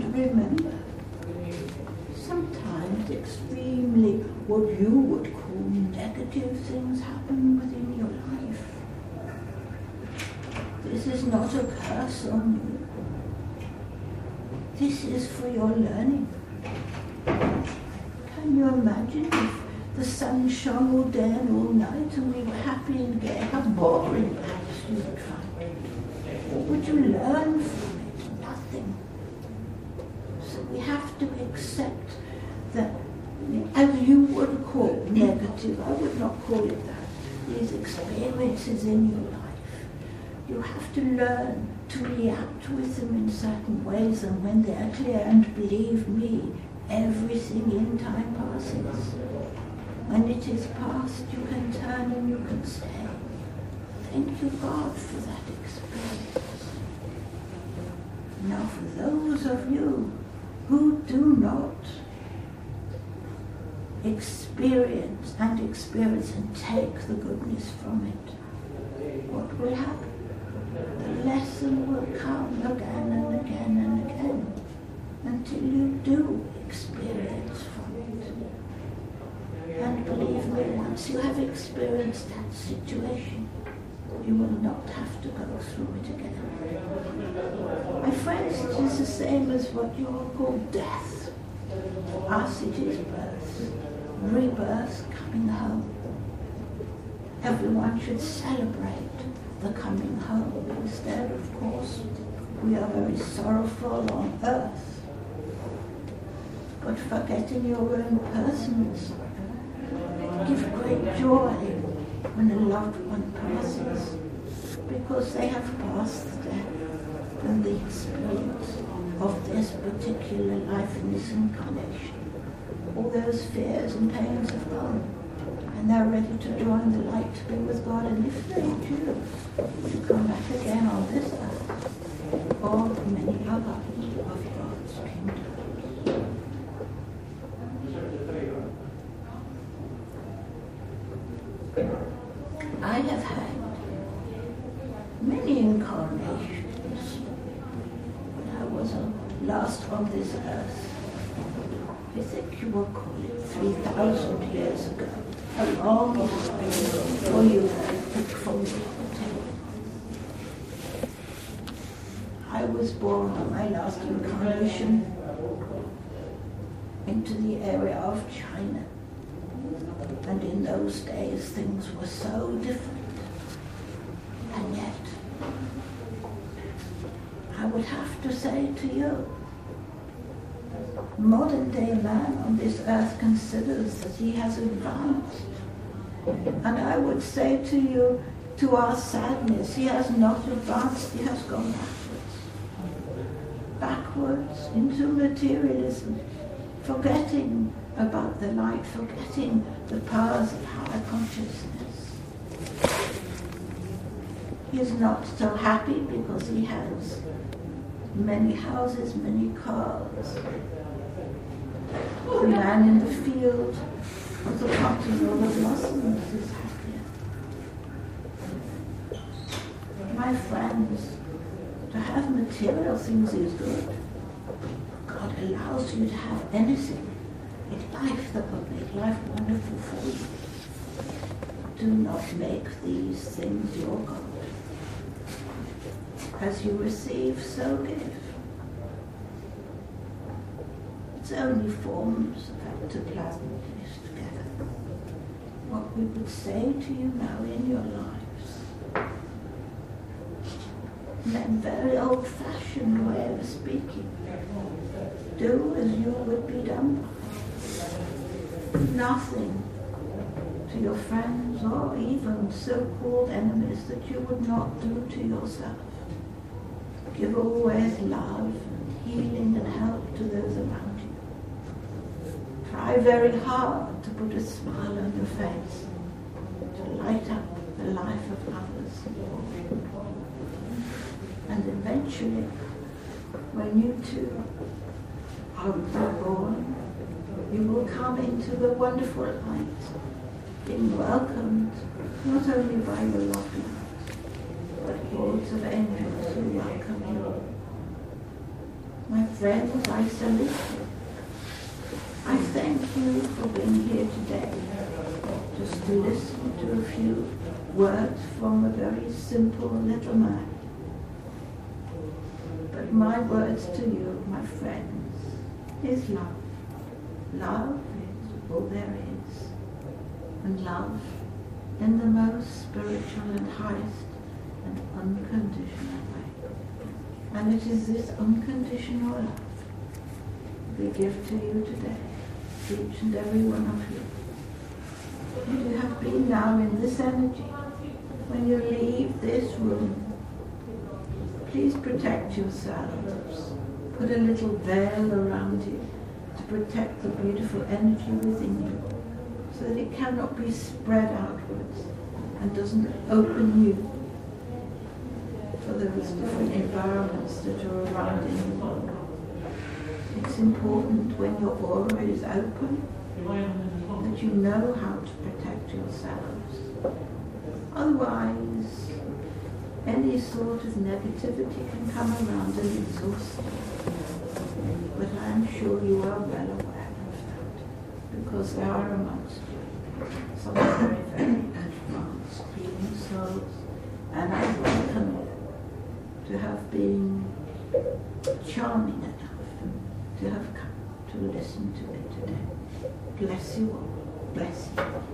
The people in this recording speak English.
And remember, sometimes extremely what you would call negative things happen within your life. This is not a curse on you. This is for your learning. Can you imagine if the sun shone all day and all night and we were happy and gay? How boring lives you would find. What would you learn from it? Nothing. So we have to accept that, as you would call I would not call it that, these experiences in your life. You have to learn to react with them in certain ways, and when they're clear, and believe me, everything in time passes. When it is past, you can turn and you can say, Thank you, God, for that experience. Now, for those of you who do not experience and experience and take the goodness from it, what will happen? The lesson will come again and again and again until you do experience from it. And believe me, once you have experienced that situation, you will not have to go through it again. My friends, it is the same as what you all call death. Us, it is birth, rebirth, coming home. Everyone should celebrate the coming home. Instead, of course, we are very sorrowful on earth. But forgetting your own persons, give great joy when a loved one passes, because they have passed death and the experience of this particular life in this incarnation. All those fears and pains have gone, and they're ready to join the light to be with God. And if they choose to come back again on this earth, or many other of God's kingdoms. I have had many incarnations when I was last on this earth. I think you will call it 3,000 years ago. A long time for you me. I was born on my last incarnation into the area of China. And in those days, things were so different. And yet, I would have to say to you, modern day man on this earth considers that he has advanced. And I would say to you, to our sadness, he has not advanced, he has gone backwards. Backwards into materialism, forgetting about the light, forgetting the powers of higher consciousness. He is not so happy because he has many houses, many cars. Man in the field of the cotton or the blossoms is happier. My friends, to have material things is good. God allows you to have anything in life that will make life wonderful for you. Do not make these things your God. As you receive, so give. It's only forms of ectoplasm placed together. What we would say to you now in your lives. In that very old-fashioned way of speaking. Do as you would be done Nothing to your friends or even so-called enemies that you would not do to yourself. Give always love and healing and help to those around you. Very hard to put a smile on your face, to light up the life of others. And eventually, when you too are reborn, you will come into the wonderful light, being welcomed not only by your loved ones, but hordes of angels who welcome you. My friends, I salute you. I thank you for being here today, just to listen to a few words from a very simple little man. But my words to you, my friends, is love. Love is all there is. And love in the most spiritual and highest and unconditional way. And it is this unconditional love we give to you today, each and every one of you. You have been now in this energy. When you leave this room, please protect yourselves. Put a little veil around you to protect the beautiful energy within you so that it cannot be spread outwards and doesn't open you for those different environments that are around in the world. Important when your aura is open that you know how to protect yourselves. Otherwise, any sort of negativity can come around and exhaust you. But I am sure you are well aware of that because there are amongst you some very, very advanced healing souls and I welcome you to have been charming enough to have come to listen to me today. Bless you all. Bless you.